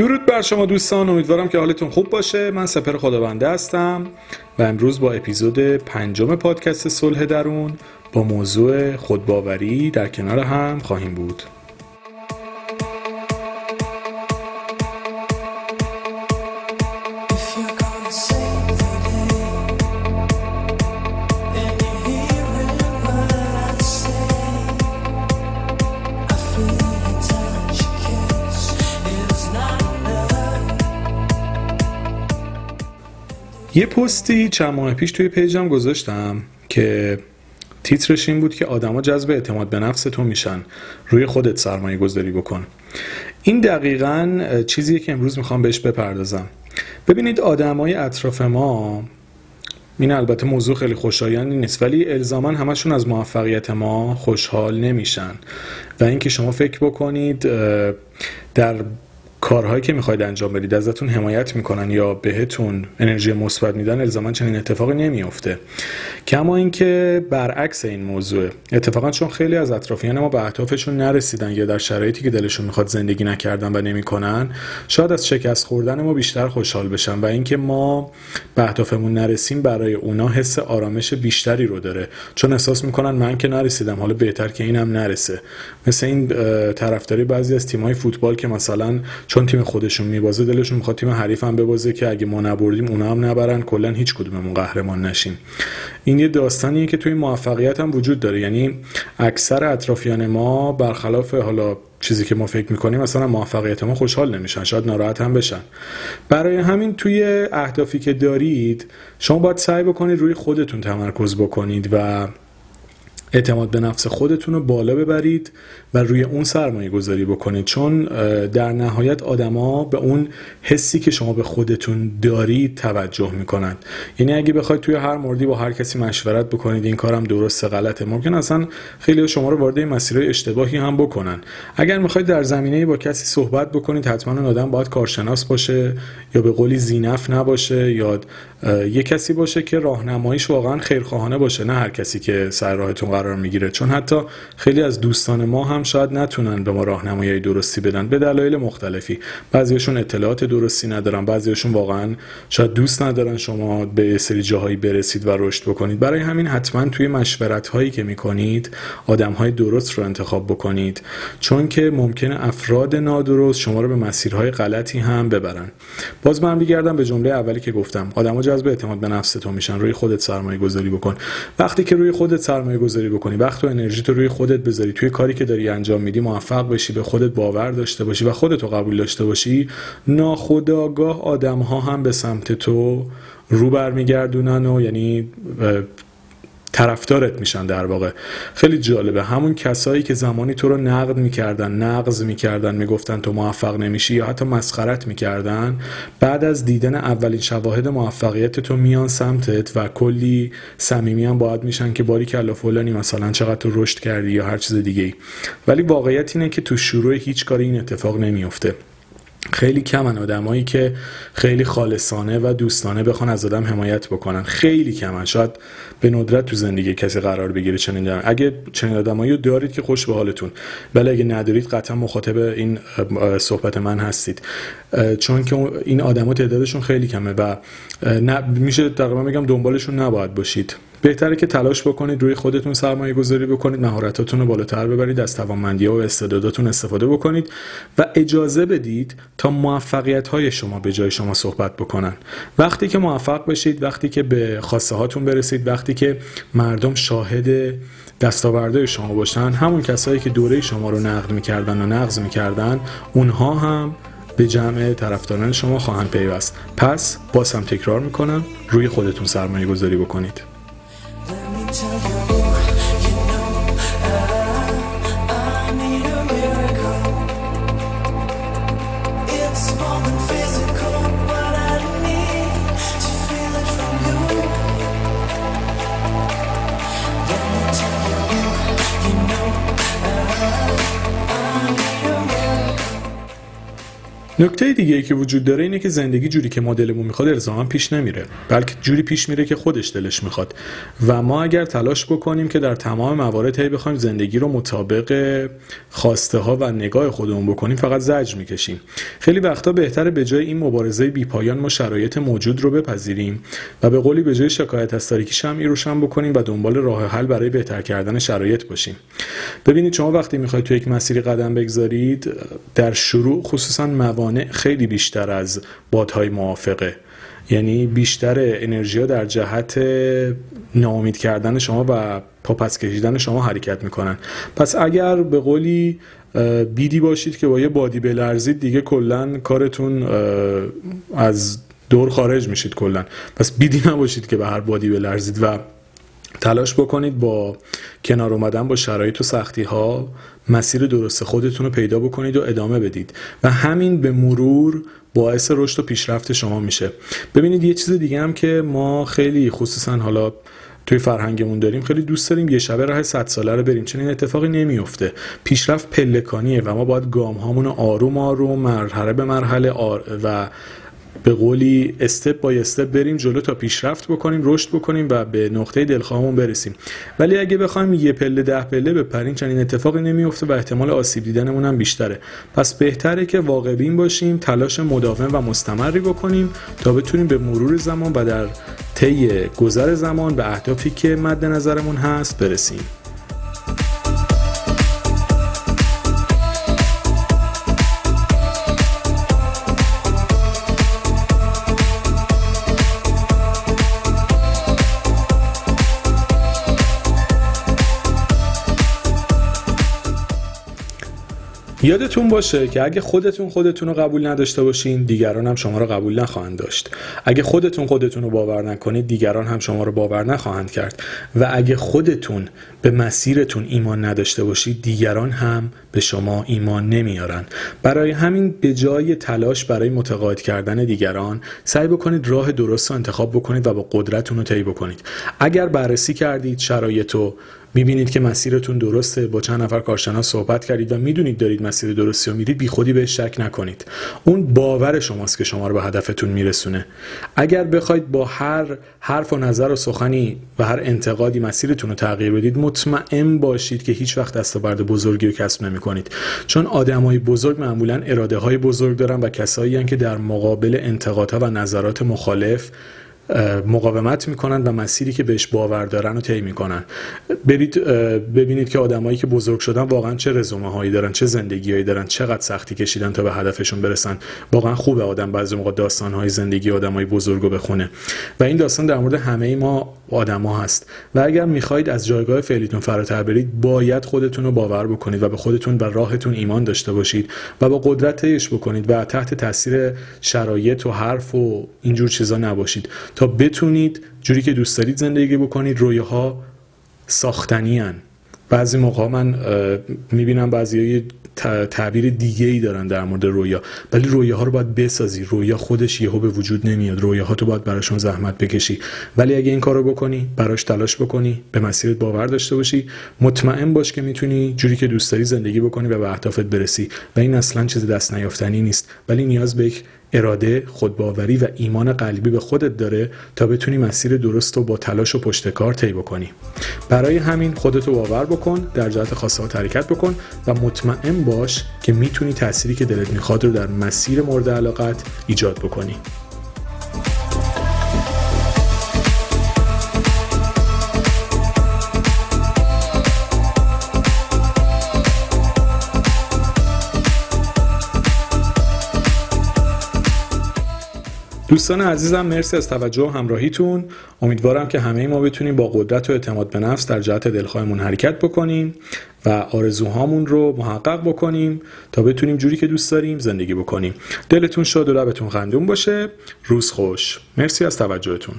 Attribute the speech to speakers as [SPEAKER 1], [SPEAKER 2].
[SPEAKER 1] درود بر شما دوستان امیدوارم که حالتون خوب باشه. من سپر خداونده هستم و امروز با اپیزود پنجم پادکست صلح درون با موضوع خودباوری در کنار هم خواهیم بود. یه پستی چند ماه پیش توی پیجم گذاشتم که تیترش این بود که آدما جذب اعتماد به نفس تو میشن. روی خودت سرمایه گذاری بکن. این دقیقا چیزیه که امروز می‌خوام بهش بپردازم. ببینید آدمای اطراف ما این البته موضوع خیلی خوشایندی نیست ولی الزاما همشون از موفقیت ما خوشحال نمیشن. و اینکه شما فکر بکنید در کارهایی که می‌خواید انجام بدید ازتون حمایت می‌کنن یا بهتون انرژی مثبت میدن الزاما چنین اتفاقی نمیافته. کما اینکه برعکس این موضوع اتفاقا چون خیلی از اطرافیان ما به اهدافشون نرسیدن یا در شرایطی که دلشون می‌خواد زندگی نکردن و نمی‌کنن شاید از شکست خوردن ما بیشتر خوشحال بشن و اینکه ما به اهدافمون نرسیم برای اونا حس آرامش بیشتری رو داره. چون احساس می‌کنن من که نرسیدم حالا بهتر که اینم نرسه. مثل این طرفداری بعضی از تیم‌های فوتبال که مثلا تیم خودشون میبازه دلشون می‌خواد تیم حریف هم ببازه که اگه ما نبردیم اونا هم نبرن. کلا هیچ کدوممون قهرمان نشیم. این یه داستانیه که توی موفقیت هم وجود داره. یعنی اکثر اطرافیان ما برخلاف حالا چیزی که ما فکر می‌کنیم مثلا موفقیت ما خوشحال نمیشن شاید ناراحت هم بشن. برای همین توی اهدافی که دارید شما باید سعی بکنید روی خودتون تمرکز بکنید و اعتماد به نفس خودتون رو بالا ببرید و روی اون سرمایه گذاری بکنید. چون در نهایت آدما به اون حسی که شما به خودتون دارید توجه می‌کنند. یعنی اگه بخواید توی هر موردی با هر کسی مشورت بکنید این کارم درسته غلطه. ممکن اصلا خیلی شما رو وارد مسیرهای اشتباهی هم بکنن. اگر می‌خواید در زمینه با کسی صحبت بکنید حتما آدم باید کارشناس باشه یا به قولی زینف نباشه یا یه کسی باشه که راهنماییش واقعا خیرخواهانه باشه نه هر کسی که سر راهتون قرار می‌گیره. چون حتی خیلی از دوستان ما هم شاید نتونن به ما راهنمایی درستی بدن به دلایل مختلفی. بعضیشون اطلاعات درستی ندارن بعضیشون واقعا شاید دوست ندارن شما به سری جاهایی برسید و رشد بکنید. برای همین حتما توی مشورت هایی که می‌کنید آدم های درست رو انتخاب بکنید. چون که ممکنه افراد نادرست شما رو به مسیرهای غلطی هم ببرن. باز من بیگردم به جمله اولی که گفتم. آدما جذب اعتماد به نفس تو میشن. روی خودت سرمایه گذاری بکن. وقتی که روی خودت سرمایه گذاری بکنی. وقت و انرژی تو روی خودت بذاری. توی کاری که داری انجام میدی موفق بشی به خودت باور داشته باشی و خودتو قبول داشته باشی. ناخداگاه آدم ها هم به سمت تو رو برمیگردونن و یعنی طرفدارت میشن در واقع. خیلی جالبه. همون کسایی که زمانی تو رو نقد می‌کردن نقض می‌کردن می‌گفتن تو موفق نمیشی یا حتی مسخرت می‌کردن بعد از دیدن اولین شواهد موفقیت تو میان سمتت و کلی صمیمی هم باید میشن که باری کلا فلانی مثلا چقدر تو رشد کردی یا هر چیز دیگه ولی واقعیت اینه که تو شروع هیچ کاری این اتفاق نمیفته خیلی کمن آدمایی که خیلی خالصانه و دوستانه بخوان از آدم حمایت بکنن. خیلی کمن شاید به ندرت تو زندگی کسی قرار بگیره چنین دارن. اگه چنین آدمایی رو دارید که خوش به حالتون. ولی اگه ندارید قطعا مخاطب این صحبت من هستید. چون که این آدما تعدادشون خیلی کمه و میشه تقریبا بگم دنبالشون نباید باشید. بهتره که تلاش بکنید روی خودتون سرمایه گذاری بکنید مهارتاتون رو بالاتر ببرید از توانمندی و استعداداتون استفاده بکنید و اجازه بدید تا موفقیت های شما به جای شما صحبت بکنن. وقتی که موفق بشید وقتی که به خواسته هاتون برسید وقتی که مردم شاهد دستاوردهای شما باشن همون کسایی که دوره شما رو نقد می‌کردن و نقض می‌کردن اونها هم به جمع طرفداران شما خواهند پیوست. پس باز هم تکرار می‌کنم روی خودتون سرمایه گذاری بکنید. tell you. نکته دیگه ای که وجود داره اینه که زندگی جوری که ما دلمون می‌خواد الزاما پیش نمیره بلکه جوری پیش میره که خودش دلش می‌خواد. و ما اگر تلاش بکنیم که در تمام موارد هی بخوایم زندگی رو مطابق خواسته ها و نگاه خودمون بکنیم فقط زجر می‌کشیم. خیلی وقتا بهتره به جای این مبارزه بیپایان ما شرایط موجود رو بپذیریم و به قولی به جای شکایت از تاریکی شمعی روشن بکنیم و دنبال راه حل برای بهتر کردن شرایط باشیم. ببینید شما وقتی می‌خواید تو یک مسیری قدم بگذارید در شروع خصوصا خیلی بیشتر از بادهای موافقه. یعنی بیشتر انرژی ها در جهت ناامید کردن شما و پاپس کشیدن شما حرکت می‌کنن. پس اگر به قولی بیدی باشید که با یه بادی بلرزید دیگه کلا کارتون از دور خارج میشید کلا. پس بیدی نباشید که به هر بادی بلرزید و تلاش بکنید با کنار اومدن با شرایط و سختی ها مسیر درست خودتون رو پیدا بکنید و ادامه بدید. و همین به مرور باعث رشد و پیشرفت شما میشه. ببینید یه چیز دیگه هم که ما خیلی خصوصا حالا توی فرهنگمون داریم خیلی دوست داریم یه شبه راه 100 ساله رو بریم. چون این اتفاقی نمیفته پیشرفت پلکانیه و ما باید گام هامون آروم آروم مرحله به مرحله و به قولی استپ بای استپ بریم جلو تا پیشرفت بکنیم رشد بکنیم و به نقطه دلخواهمون برسیم. ولی اگه بخوایم یه پله ده پله بپریم چنین اتفاقی نمیفته و احتمال آسیب دیدنمون هم بیشتره. پس بهتره که واقع باشیم تلاش مداوم و مستمری بکنیم تا بتونیم به مرور زمان و در طی گذر زمان به اهدافی که مد نظرمون هست برسیم. یادتون باشه که اگه خودتون خودتون رو قبول نداشته باشین دیگران هم شما رو قبول نخواهند داشت. اگه خودتون خودتون رو باور نکنید دیگران هم شما رو باور نخواهند کرد. و اگه خودتون به مسیرتون ایمان نداشته باشید دیگران هم به شما ایمان نمیارن. برای همین به جای تلاش برای متقاعد کردن دیگران سعی بکنید راه درست رو انتخاب بکنید و با قدرتتون رو طی بکنید. اگر بررسی کردید شرایط می‌بینید که مسیرتون درسته با چند نفر کارشناس صحبت کردید و می‌دونید دارید مسیر درستی رو میرید بیخودی بهش شک نکنید. اون باور شماست که شما رو به هدفتون میرسونه. اگر بخواید با هر حرف و نظر و سخنی و هر انتقادی مسیرتون رو تغییر بدید مطمئن باشید که هیچ وقت دستاورد بزرگی رو کسب نمی‌کنید. چون آدمای بزرگ معمولا اراده های بزرگ دارن و کسایی که در مقابل انتقادها و نظرات مخالف مقاومت می‌کنن و مسیری که بهش باور دارن رو طی می‌کنن. برید ببینید که آدمایی که بزرگ شدن واقعا چه رزومه هایی دارن چه زندگی هایی دارن چقدر سختی کشیدن تا به هدفشون برسن. واقعا خوبه آدم بعضی موقع داستان های زندگی آدمای بزرگ رو بخونه. و این داستان در مورد همه ما آدما هست. و اگر می‌خواهید از جایگاه فعلیتون فراتر برید باید خودتون رو باور بکنید و به خودتون و راهتون ایمان داشته باشید و با قدرت بکنید و تحت تاثیر شرایط و حرف و اینجور چیزا نباشید. تا بتونید جوری که دوست دارید زندگی بکنید رویاها ساختنی بعضی موقع من می‌بینم بعضی تعبیر دیگه ای دارن در مورد رویا. ولی رویاها رو باید بسازی. رویا خودش یهو به وجود نمیاد. رویاها تو باید براشون زحمت بکشی. ولی اگه این کارو بکنی براش تلاش بکنی به مسیرت باور داشته باشی مطمئن باش که می‌تونی جوری که دوست داری زندگی بکنی و به اهدافت برسی. و این اصلا چیز دست نیافتنی نیست. ولی نیاز به یک اراده خودباوری و ایمان قلبی به خودت داره تا بتونی مسیر درست رو با تلاش و پشتکار طی بکنی. برای همین خودتو باور بکن در جهت خاصه حرکت بکن و مطمئن باش که می‌تونی تأثیری که دلت می‌خواد رو در مسیر مورد علاقت ایجاد بکنی. دوستان عزیزم مرسی از توجه و همراهیتون. امیدوارم که همه ما بتونیم با قدرت و اعتماد به نفس در جهت دلخواهمون حرکت بکنیم و آرزوهامون رو محقق بکنیم تا بتونیم جوری که دوست داریم زندگی بکنیم. دلتون شاد و لبتون خندون باشه. روز خوش. مرسی از توجهتون.